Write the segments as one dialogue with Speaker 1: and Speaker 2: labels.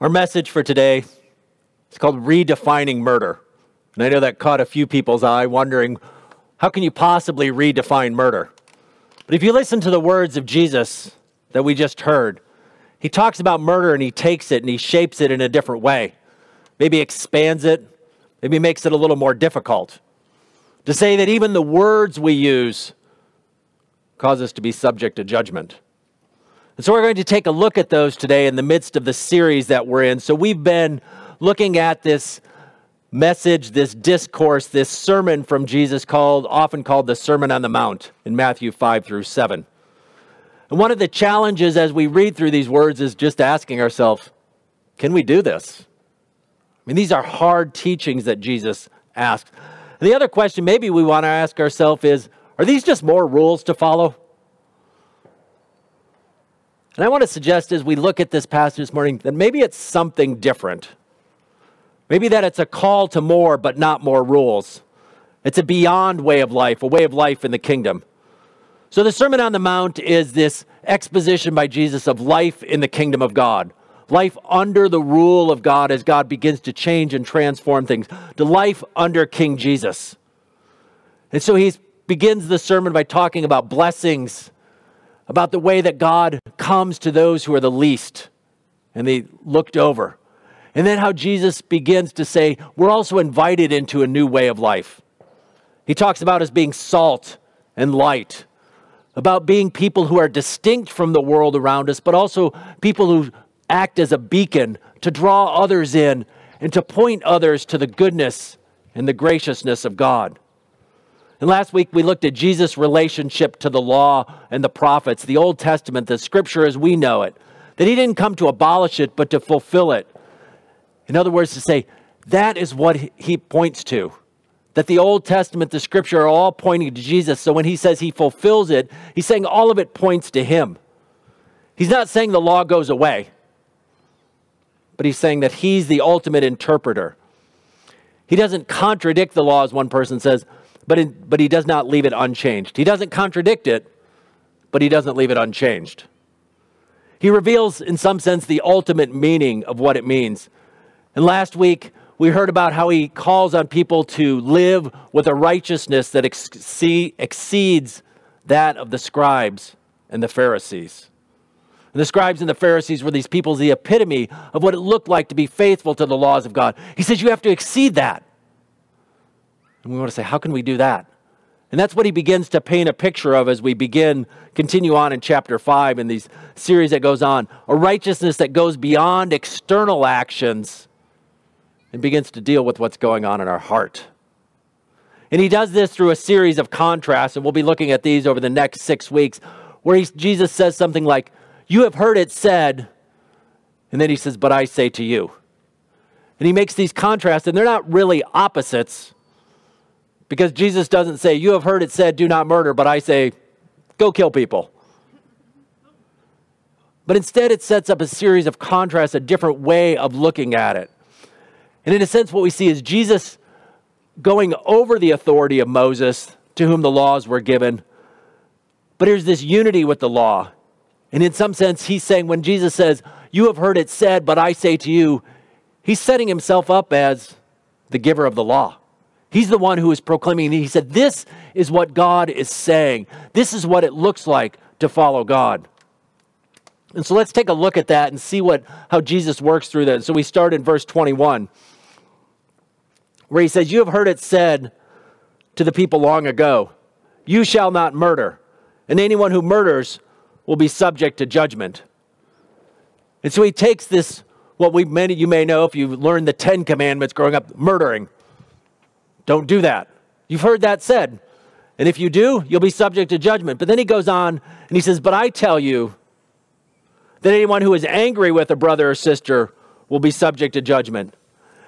Speaker 1: Our message for today is called Redefining Murder. And I know that caught a few people's eye, wondering how can you possibly redefine murder? But if you listen to the words of Jesus that we just heard, he talks about murder and he takes it and he shapes it in a different way. Maybe expands it, maybe makes it a little more difficult. To say that even the words we use cause us to be subject to judgment. And so we're going to take a look at those today in the midst of the series that we're in. So we've been looking at this message, this discourse, this sermon from Jesus called often called the Sermon on the Mount in Matthew 5 through 7. And one of the challenges as we read through these words is just asking ourselves, can we do this? I mean, these are hard teachings that Jesus asked. And the other question maybe we want to ask ourselves is, are these just more rules to follow? And I want to suggest as we look at this passage this morning that maybe it's something different. Maybe that it's a call to more, but not more rules. It's a beyond way of life, a way of life in the kingdom. So the Sermon on the Mount is this exposition by Jesus of life in the kingdom of God. Life under the rule of God as God begins to change and transform things. To life under King Jesus. And so he begins the sermon by talking about blessings about the way that God comes to those who are the least and they looked over. And then how Jesus begins to say, we're also invited into a new way of life. He talks about us being salt and light, about being people who are distinct from the world around us, but also people who act as a beacon to draw others in and to point others to the goodness and the graciousness of God. And last week we looked at Jesus' relationship to the law and the prophets, the Old Testament, the scripture as we know it. That he didn't come to abolish it, but to fulfill it. In other words, to say, that is what he points to. That the Old Testament, the scripture are all pointing to Jesus. So when he says he fulfills it, he's saying all of it points to him. He's not saying the law goes away, but he's saying that he's the ultimate interpreter. He doesn't contradict the law, as one person says, but, in, but he does not leave it unchanged. He doesn't contradict it, but he doesn't leave it unchanged. He reveals, in some sense, the ultimate meaning of what it means. And last week, we heard about how he calls on people to live with a righteousness that exceeds that of the scribes and the Pharisees. And the scribes and the Pharisees were these people, the epitome of what it looked like to be faithful to the laws of God. He says you have to exceed that. And we want to say, how can we do that? And that's what he begins to paint a picture of as we begin, continue on in chapter 5 in these series that goes on. A righteousness that goes beyond external actions and begins to deal with what's going on in our heart. And he does this through a series of contrasts, and we'll be looking at these over the next six weeks, where he, Jesus says something like, You have heard it said, and then he says, But I say to you. And he makes these contrasts, and they're not really opposites because Jesus doesn't say, You have heard it said, do not murder, but I say, go kill people. But instead, it sets up a series of contrasts, a different way of looking at it. And in a sense, what we see is Jesus going over the authority of Moses, to whom the laws were given. But there's this unity with the law. And in some sense, he's saying, when Jesus says, You have heard it said, but I say to you, he's setting himself up as the giver of the law. He's the one who is proclaiming. He said, This is what God is saying. This is what it looks like to follow God. And so let's take a look at that and see what, how Jesus works through that. So we start in verse 21, where he says, You have heard it said to the people long ago, You shall not murder, and anyone who murders will be subject to judgment. And so he takes this, what we many you may know if you've learned the Ten Commandments growing up, murdering. Don't do that. You've heard that said. And if you do, you'll be subject to judgment. But then he goes on and he says, But I tell you that anyone who is angry with a brother or sister will be subject to judgment.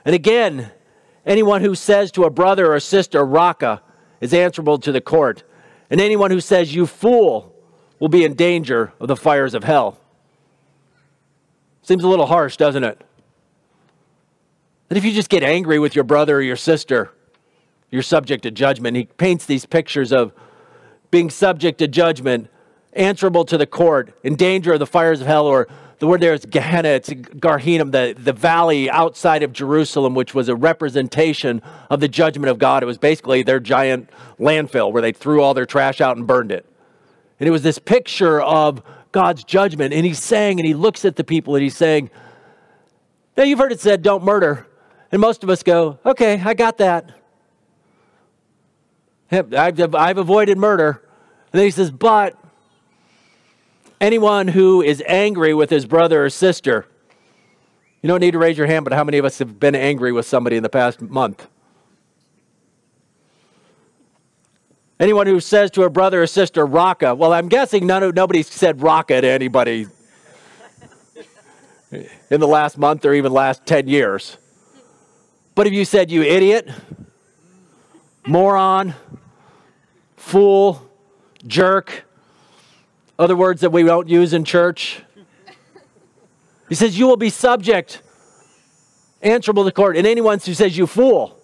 Speaker 1: And again, anyone who says to a brother or sister, Raca, is answerable to the court. And anyone who says, You fool, will be in danger of the fires of hell. Seems a little harsh, doesn't it? That if you just get angry with your brother or your sister, you're subject to judgment. He paints these pictures of being subject to judgment answerable to the court, in danger of the fires of hell, or the word there is Gehenna, it's Gehinnom, the, the valley outside of Jerusalem, which was a representation of the judgment of God. It was basically their giant landfill where they threw all their trash out and burned it. And it was this picture of God's judgment. And he's saying, and he looks at the people and he's saying, Now you've heard it said, don't murder. And most of us go, Okay, I got that. I've, avoided murder. And then he says, But anyone who is angry with his brother or sister, you don't need to raise your hand, but how many of us have been angry with somebody in the past month? Anyone who says to a brother or sister, Raca, well, I'm guessing none of, nobody said Raca to anybody in the last month or even last 10 years. But if you said, you idiot, moron, fool, jerk, other words that we don't use in church, he says, you will be subject, answerable to court, and anyone who says, you fool.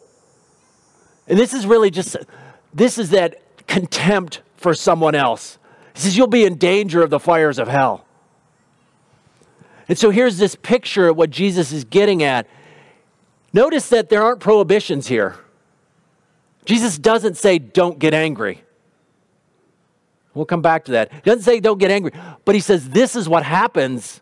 Speaker 1: And this is really just, this is that contempt for someone else. He says, You'll be in danger of the fires of hell. And so here's this picture of what Jesus is getting at. Notice that there aren't prohibitions here. Jesus doesn't say, Don't get angry. We'll come back to that. He doesn't say, Don't get angry, but he says, This is what happens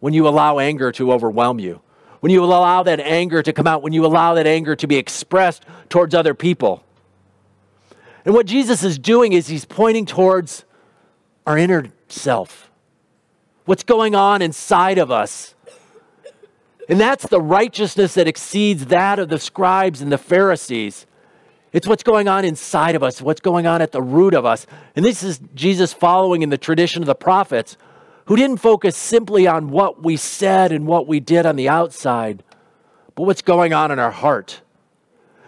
Speaker 1: when you allow anger to overwhelm you, when you allow that anger to come out, when you allow that anger to be expressed towards other people. And what Jesus is doing is he's pointing towards our inner self, what's going on inside of us. And that's the righteousness that exceeds that of the scribes and the Pharisees. It's what's going on inside of us, what's going on at the root of us. And this is Jesus following in the tradition of the prophets who didn't focus simply on what we said and what we did on the outside, but what's going on in our heart.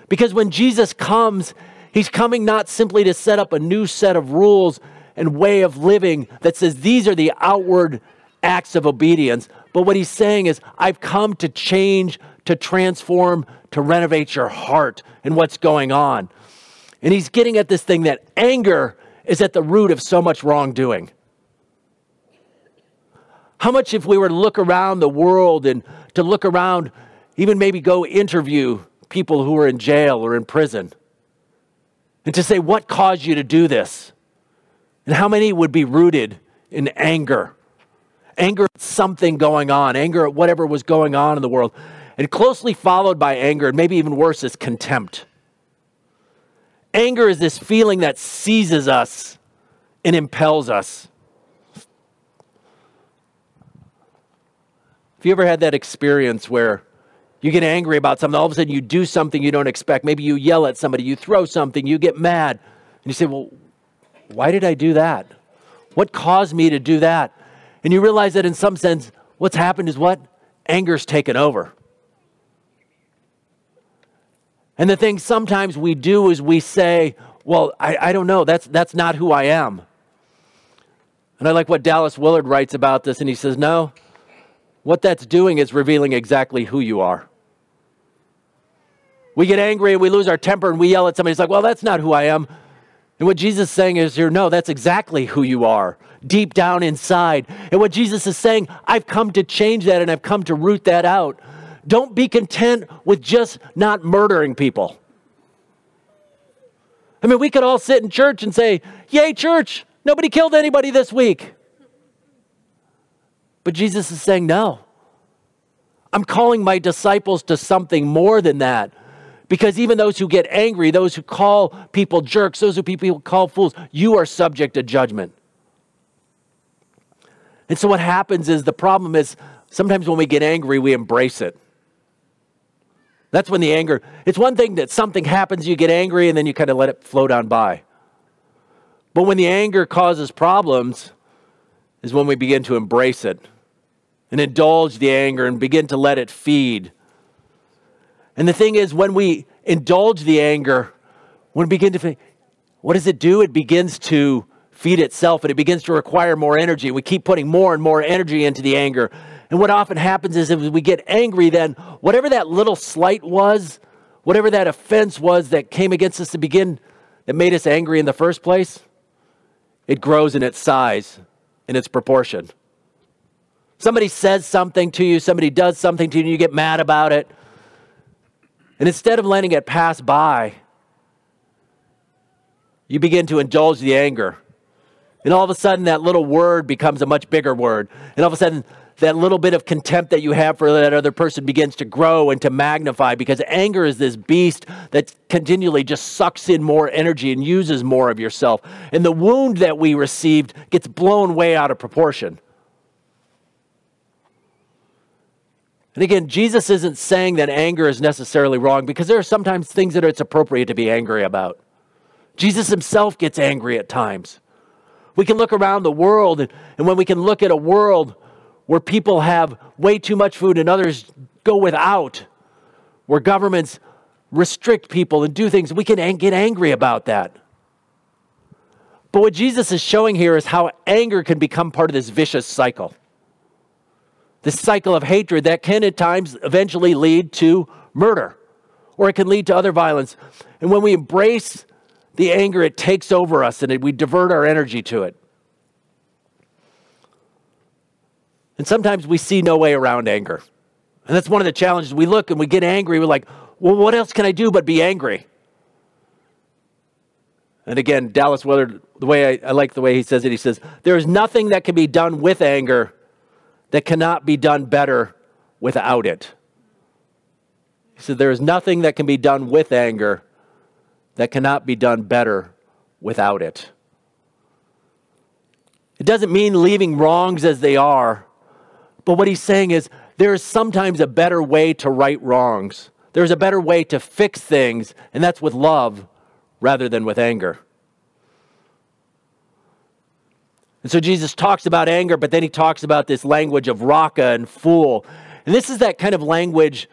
Speaker 1: Because when Jesus comes, He's coming not simply to set up a new set of rules and way of living that says these are the outward acts of obedience, but what he's saying is, I've come to change, to transform, to renovate your heart and what's going on. And he's getting at this thing that anger is at the root of so much wrongdoing. How much, if we were to look around the world and to look around, even maybe go interview people who are in jail or in prison, and to say, What caused you to do this? And how many would be rooted in anger? Anger at something going on, anger at whatever was going on in the world. And closely followed by anger, and maybe even worse, is contempt. Anger is this feeling that seizes us and impels us. Have you ever had that experience where you get angry about something, all of a sudden you do something you don't expect. Maybe you yell at somebody, you throw something, you get mad. And you say, Well, why did I do that? What caused me to do that? And you realize that in some sense, what's happened is what? Anger's taken over. And the thing sometimes we do is we say, Well, I, I don't know, that's, that's not who I am. And I like what Dallas Willard writes about this, and he says, No, what that's doing is revealing exactly who you are. We get angry and we lose our temper and we yell at somebody. It's like, well, that's not who I am. And what Jesus is saying is here, no, that's exactly who you are, deep down inside. And what Jesus is saying, I've come to change that and I've come to root that out. Don't be content with just not murdering people. I mean, we could all sit in church and say, Yay, church, nobody killed anybody this week. But Jesus is saying, No. I'm calling my disciples to something more than that. Because even those who get angry, those who call people jerks, those who people call fools, you are subject to judgment. And so what happens is the problem is sometimes when we get angry, we embrace it. That's when the anger, it's one thing that something happens, you get angry, and then you kind of let it float on by. But when the anger causes problems, is when we begin to embrace it and indulge the anger and begin to let it feed and the thing is, when we indulge the anger, when we begin to, what does it do? It begins to feed itself and it begins to require more energy. We keep putting more and more energy into the anger. And what often happens is if we get angry, then whatever that little slight was, whatever that offense was that came against us to begin, that made us angry in the first place, it grows in its size, in its proportion. Somebody says something to you, somebody does something to you, and you get mad about it. And instead of letting it pass by, you begin to indulge the anger. And all of a sudden, that little word becomes a much bigger word. And all of a sudden, that little bit of contempt that you have for that other person begins to grow and to magnify because anger is this beast that continually just sucks in more energy and uses more of yourself. And the wound that we received gets blown way out of proportion. And again, Jesus isn't saying that anger is necessarily wrong because there are sometimes things that it's appropriate to be angry about. Jesus himself gets angry at times. We can look around the world, and, and when we can look at a world where people have way too much food and others go without, where governments restrict people and do things, we can get angry about that. But what Jesus is showing here is how anger can become part of this vicious cycle. This cycle of hatred that can at times eventually lead to murder, or it can lead to other violence. And when we embrace the anger, it takes over us and it, we divert our energy to it. And sometimes we see no way around anger. And that's one of the challenges. We look and we get angry. We're like, well, what else can I do but be angry? And again, Dallas Willard, the way I, I like the way he says it, he says, There is nothing that can be done with anger that cannot be done better without it. He said, There is nothing that can be done with anger that cannot be done better without it. It doesn't mean leaving wrongs as they are, but what he's saying is there is sometimes a better way to right wrongs. There's a better way to fix things, and that's with love rather than with anger. And so Jesus talks about anger, but then he talks about this language of raca and fool. And this is that kind of language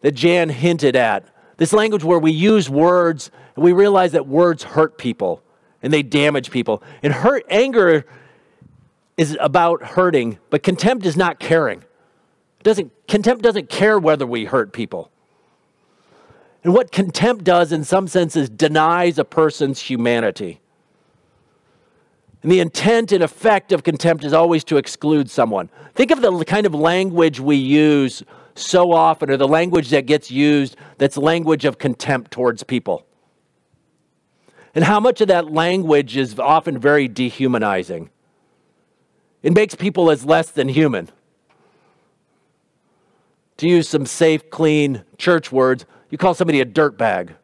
Speaker 1: that Jan hinted at. This language where we use words and we realize that words hurt people and they damage people. And hurt anger is about hurting, but contempt is not caring. doesn't, contempt doesn't care whether we hurt people. And what contempt does, in some sense, is denies a person's humanity. And the intent and effect of contempt is always to exclude someone. Think of the kind of language we use so often, or the language that gets used that's language of contempt towards people. And how much of that language is often very dehumanizing. It makes people as less than human. To use some safe, clean church words, you call somebody a dirt bag,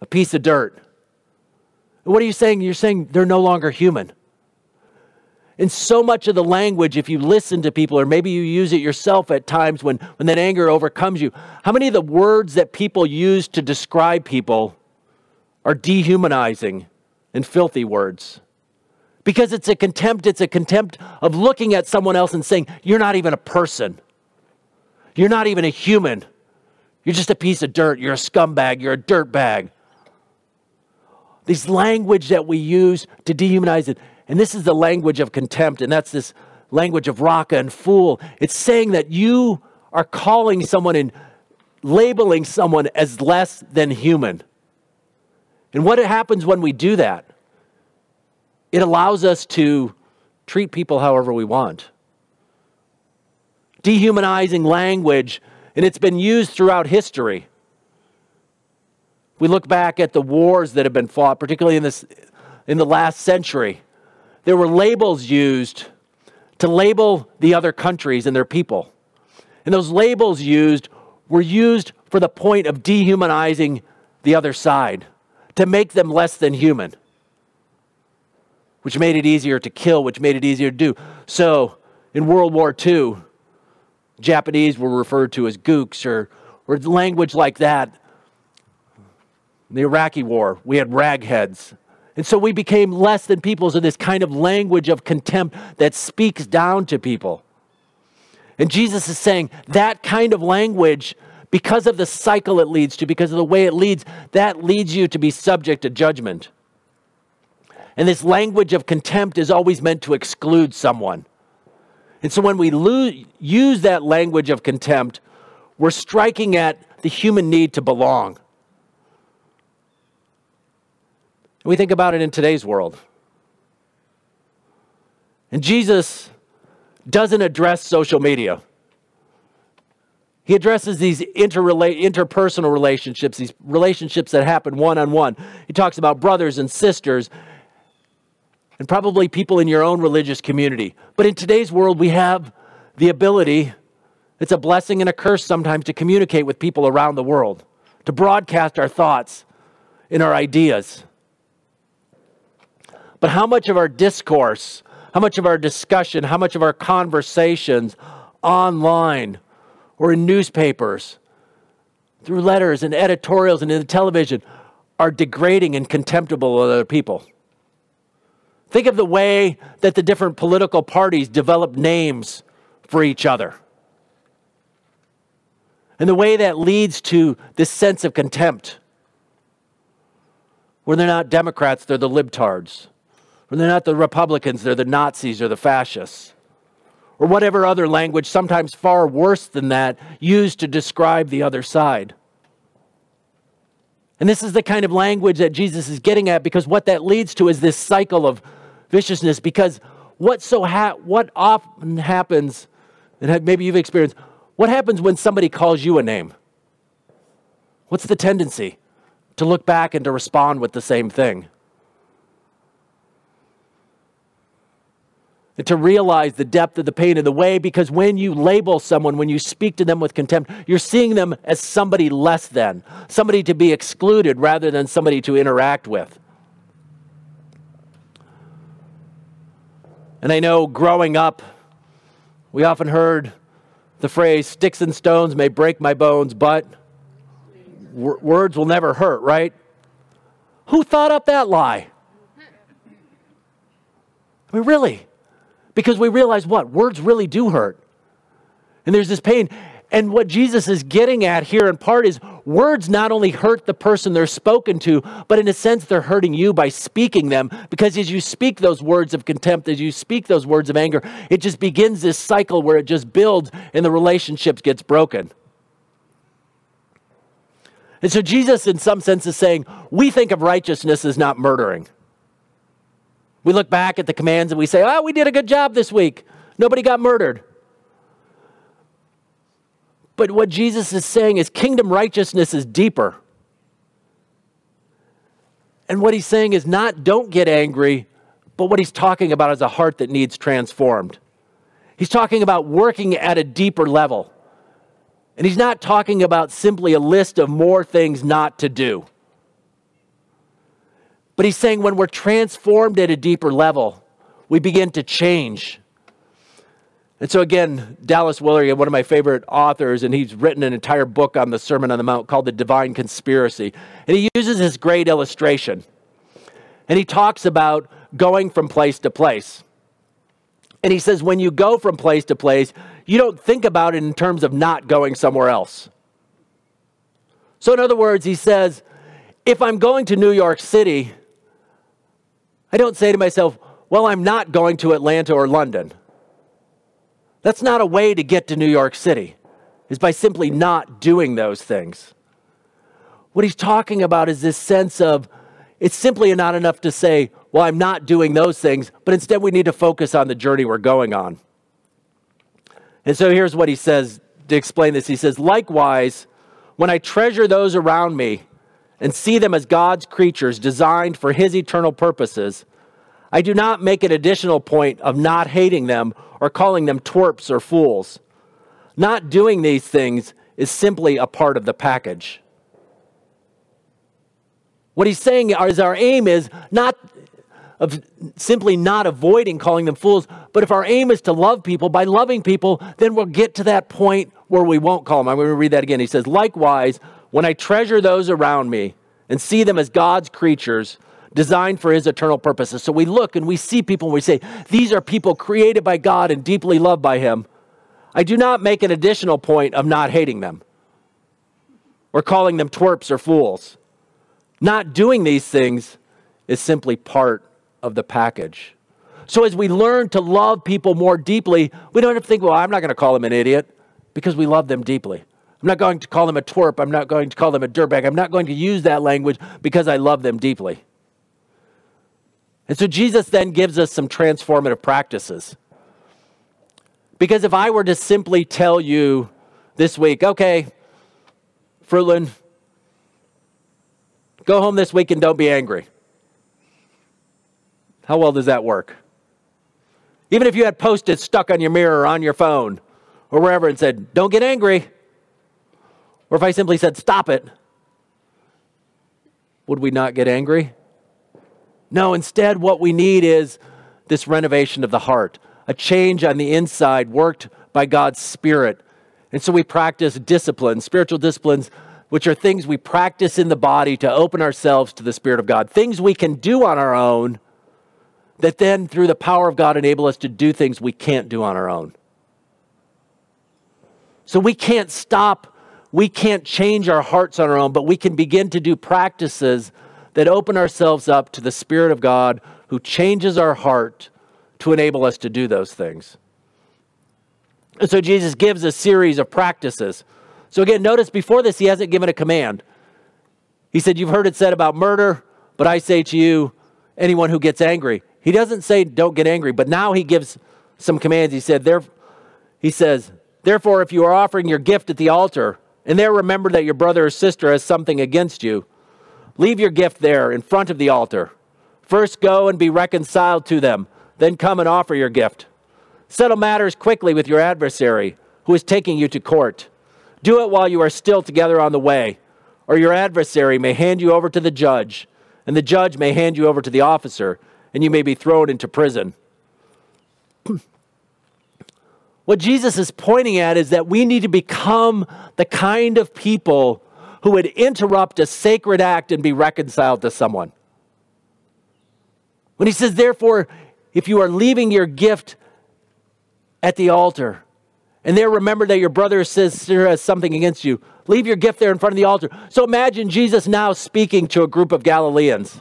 Speaker 1: a piece of dirt. What are you saying? You're saying they're no longer human. And so much of the language, if you listen to people, or maybe you use it yourself at times when, when that anger overcomes you, how many of the words that people use to describe people are dehumanizing and filthy words? Because it's a contempt, it's a contempt of looking at someone else and saying, You're not even a person. You're not even a human. You're just a piece of dirt. You're a scumbag. You're a dirt bag. This language that we use to dehumanize it. And this is the language of contempt, and that's this language of raca and fool. It's saying that you are calling someone and labeling someone as less than human. And what happens when we do that? It allows us to treat people however we want. Dehumanizing language, and it's been used throughout history. We look back at the wars that have been fought, particularly in, this, in the last century. There were labels used to label the other countries and their people. And those labels used were used for the point of dehumanizing the other side, to make them less than human which made it easier to kill, which made it easier to do. So in World War II, Japanese were referred to as gooks or, or language like that. In the Iraqi war, we had ragheads. And so we became less than people. So this kind of language of contempt that speaks down to people. And Jesus is saying that kind of language, because of the cycle it leads to, because of the way it leads, that leads you to be subject to judgment. And this language of contempt is always meant to exclude someone. And so when we use that language of contempt, we're striking at the human need to belong. We think about it in today's world. And Jesus doesn't address social media. He addresses these interpersonal relationships, these relationships that happen one on one. He talks about brothers and sisters and probably people in your own religious community. But in today's world, we have the ability, it's a blessing and a curse sometimes to communicate with people around the world, to broadcast our thoughts and our ideas. But how much of our discourse, how much of our discussion, how much of our conversations online, or in newspapers, through letters and editorials and in the television, are degrading and contemptible of other people. Think of the way that the different political parties develop names for each other. And the way that leads to this sense of contempt. Where they're not Democrats, they're the libtards. When they're not the Republicans, they're the Nazis or the fascists or whatever other language, sometimes far worse than that, used to describe the other side. And this is the kind of language that Jesus is getting at because what that leads to is this cycle of viciousness. Because what so ha- what often happens, and maybe you've experienced, what happens when somebody calls you a name? What's the tendency? To look back and to respond with the same thing. To realize the depth of the pain in the way because when you label someone, when you speak to them with contempt, you're seeing them as somebody less than, somebody to be excluded rather than somebody to interact with. And I know growing up, we often heard the phrase, sticks and stones may break my bones, but w- words will never hurt, right? Who thought up that lie? I mean, really? Because we realize what? Words really do hurt. And there's this pain. And what Jesus is getting at here in part is words not only hurt the person they're spoken to, but in a sense, they're hurting you by speaking them. Because as you speak those words of contempt, as you speak those words of anger, it just begins this cycle where it just builds and the relationship gets broken. And so Jesus, in some sense, is saying, we think of righteousness as not murdering. We look back at the commands and we say, oh, we did a good job this week. Nobody got murdered. But what Jesus is saying is kingdom righteousness is deeper. And what he's saying is not don't get angry, but what he's talking about is a heart that needs transformed. He's talking about working at a deeper level. And he's not talking about simply a list of more things not to do. But he's saying when we're transformed at a deeper level, we begin to change. And so, again, Dallas Willard, one of my favorite authors, and he's written an entire book on the Sermon on the Mount called The Divine Conspiracy. And he uses this great illustration. And he talks about going from place to place. And he says, when you go from place to place, you don't think about it in terms of not going somewhere else. So, in other words, he says, if I'm going to New York City, I don't say to myself, well, I'm not going to Atlanta or London. That's not a way to get to New York City, is by simply not doing those things. What he's talking about is this sense of it's simply not enough to say, well, I'm not doing those things, but instead we need to focus on the journey we're going on. And so here's what he says to explain this. He says, likewise, when I treasure those around me, and see them as God's creatures designed for His eternal purposes, I do not make an additional point of not hating them or calling them twerps or fools. Not doing these things is simply a part of the package. What he's saying is our aim is not of simply not avoiding calling them fools, but if our aim is to love people, by loving people, then we'll get to that point where we won't call them. I'm going to read that again. He says, likewise, when I treasure those around me and see them as God's creatures designed for his eternal purposes. So we look and we see people and we say, these are people created by God and deeply loved by him. I do not make an additional point of not hating them or calling them twerps or fools. Not doing these things is simply part of the package. So as we learn to love people more deeply, we don't have to think, well, I'm not going to call them an idiot because we love them deeply. I'm not going to call them a twerp. I'm not going to call them a dirtbag. I'm not going to use that language because I love them deeply. And so Jesus then gives us some transformative practices. Because if I were to simply tell you this week, okay, Fruitland, go home this week and don't be angry. How well does that work? Even if you had post it stuck on your mirror or on your phone or wherever and said, don't get angry, or if I simply said, stop it, would we not get angry? No, instead, what we need is this renovation of the heart, a change on the inside worked by God's Spirit. And so we practice disciplines, spiritual disciplines, which are things we practice in the body to open ourselves to the Spirit of God, things we can do on our own that then, through the power of God, enable us to do things we can't do on our own. So we can't stop, we can't change our hearts on our own, but we can begin to do practices that open ourselves up to the Spirit of God who changes our heart to enable us to do those things. And so Jesus gives a series of practices. So again, notice before this, he hasn't given a command. He said, You've heard it said about murder, but I say to you, anyone who gets angry. He doesn't say don't get angry, but now he gives some commands. He said, there, he says, Therefore, if you are offering your gift at the altar, and there remember that your brother or sister has something against you, leave your gift there in front of the altar. First go and be reconciled to them, then come and offer your gift. Settle matters quickly with your adversary who is taking you to court. Do it while you are still together on the way, or your adversary may hand you over to the judge, and the judge may hand you over to the officer and you may be thrown into prison. What Jesus is pointing at is that we need to become the kind of people who would interrupt a sacred act and be reconciled to someone. When he says, therefore, if you are leaving your gift at the altar, and there remember that your brother or sister has something against you, leave your gift there in front of the altar. So imagine Jesus now speaking to a group of Galileans.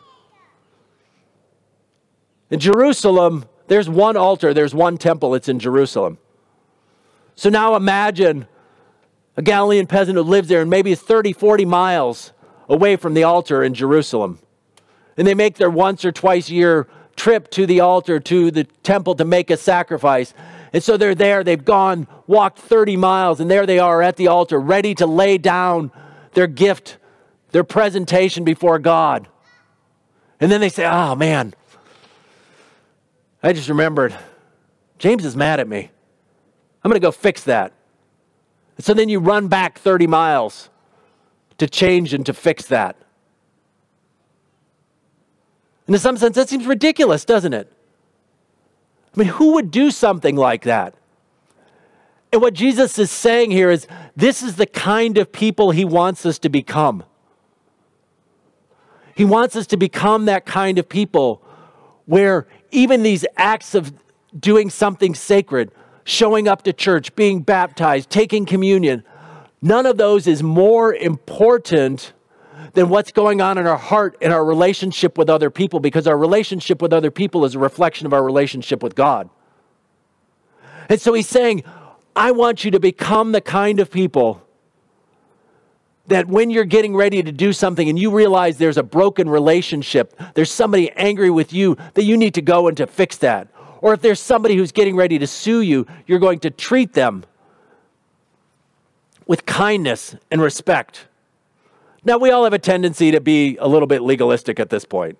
Speaker 1: In Jerusalem, there's one altar, there's one temple, it's in Jerusalem. So now imagine a Galilean peasant who lives there and maybe is 30, 40 miles away from the altar in Jerusalem. And they make their once or twice a year trip to the altar, to the temple to make a sacrifice. And so they're there, they've gone, walked 30 miles, and there they are at the altar, ready to lay down their gift, their presentation before God. And then they say, Oh man, I just remembered James is mad at me. I'm going to go fix that. So then you run back 30 miles to change and to fix that. And in some sense, that seems ridiculous, doesn't it? I mean, who would do something like that? And what Jesus is saying here is this is the kind of people he wants us to become. He wants us to become that kind of people where even these acts of doing something sacred, showing up to church, being baptized, taking communion, none of those is more important than what's going on in our heart and our relationship with other people because our relationship with other people is a reflection of our relationship with God. And so he's saying, I want you to become the kind of people that when you're getting ready to do something and you realize there's a broken relationship, there's somebody angry with you, that you need to go and to fix that. Or if there's somebody who's getting ready to sue you, you're going to treat them with kindness and respect. Now, we all have a tendency to be a little bit legalistic at this point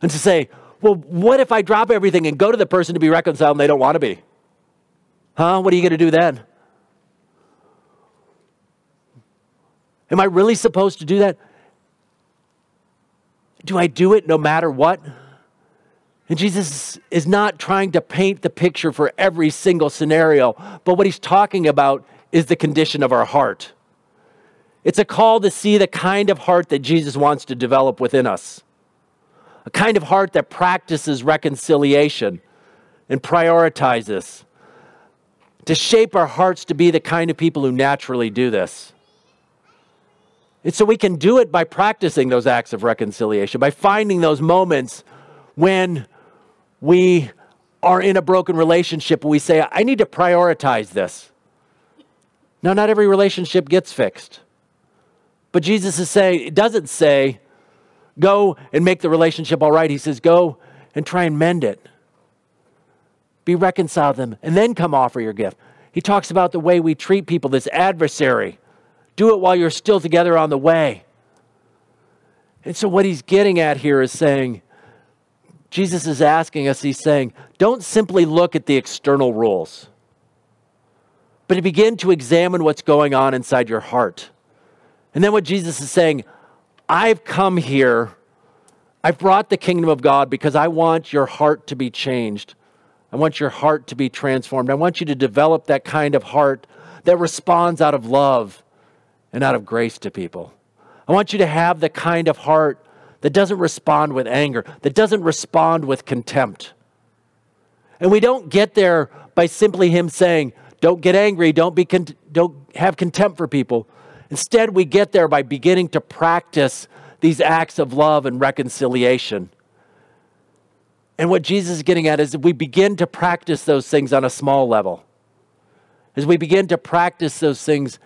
Speaker 1: and to say, well, what if I drop everything and go to the person to be reconciled and they don't want to be? Huh? What are you going to do then? Am I really supposed to do that? Do I do it no matter what? And Jesus is not trying to paint the picture for every single scenario, but what he's talking about is the condition of our heart. It's a call to see the kind of heart that Jesus wants to develop within us. A kind of heart that practices reconciliation and prioritizes. To shape our hearts to be the kind of people who naturally do this. And so we can do it by practicing those acts of reconciliation, by finding those moments when we are in a broken relationship and we say, I need to prioritize this. Now, not every relationship gets fixed. But Jesus is saying, it doesn't say, go and make the relationship all right. He says, go and try and mend it. Be reconciled them and then come offer your gift. He talks about the way we treat people, this adversary. Do it while you're still together on the way. And so, what he's getting at here is saying, Jesus is asking us, he's saying, don't simply look at the external rules, but begin to examine what's going on inside your heart. And then what Jesus is saying, I've come here, I've brought the kingdom of God because I want your heart to be changed. I want your heart to be transformed. I want you to develop that kind of heart that responds out of love and out of grace to people. I want you to have the kind of heart that doesn't respond with anger, that doesn't respond with contempt. And we don't get there by simply him saying, don't get angry, don't, be con- don't have contempt for people. Instead, we get there by beginning to practice these acts of love and reconciliation. And what Jesus is getting at is that we begin to practice those things on a small level. As we begin to practice those things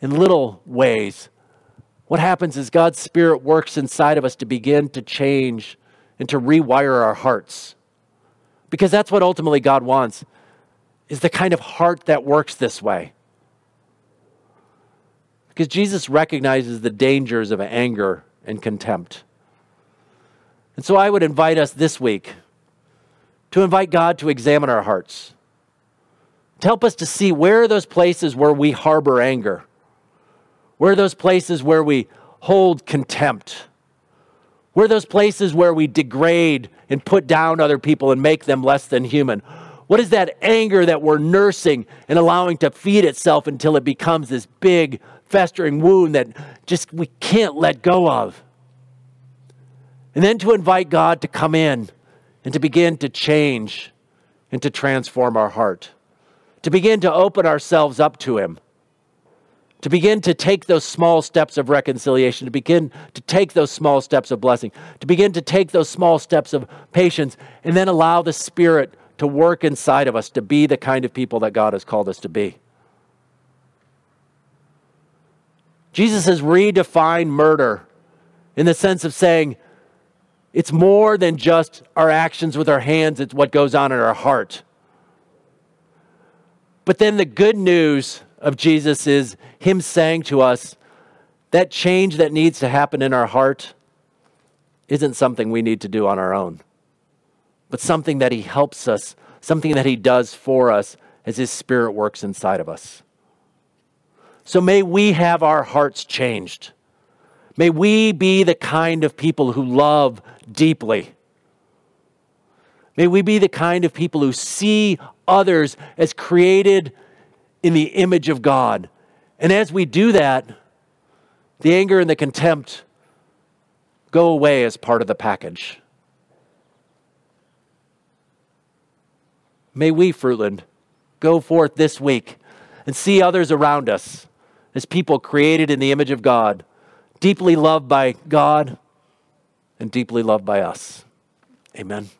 Speaker 1: in little ways, what happens is God's Spirit works inside of us to begin to change and to rewire our hearts. Because that's what ultimately God wants is the kind of heart that works this way. Because Jesus recognizes the dangers of anger and contempt. And so I would invite us this week to invite God to examine our hearts, to help us to see where are those places where we harbor anger, where those places where we hold contempt, where those places where we degrade and put down other people and make them less than human. What is that anger that we're nursing and allowing to feed itself until it becomes this big, festering wound that just we can't let go of? And then to invite God to come in and to begin to change and to transform our heart, to begin to open ourselves up to Him, to begin to take those small steps of reconciliation, to begin to take those small steps of blessing, to begin to take those small steps of patience, and then allow the Spirit to work inside of us to be the kind of people that God has called us to be. Jesus has redefined murder in the sense of saying, it's more than just our actions with our hands, it's what goes on in our heart. But then the good news of Jesus is Him saying to us that change that needs to happen in our heart isn't something we need to do on our own, but something that He helps us, something that He does for us as His Spirit works inside of us. So may we have our hearts changed. May we be the kind of people who love deeply. May we be the kind of people who see others as created in the image of God. And as we do that, the anger and the contempt go away as part of the package. May we, Fruitland, go forth this week and see others around us as people created in the image of God deeply loved by God and deeply loved by us. Amen.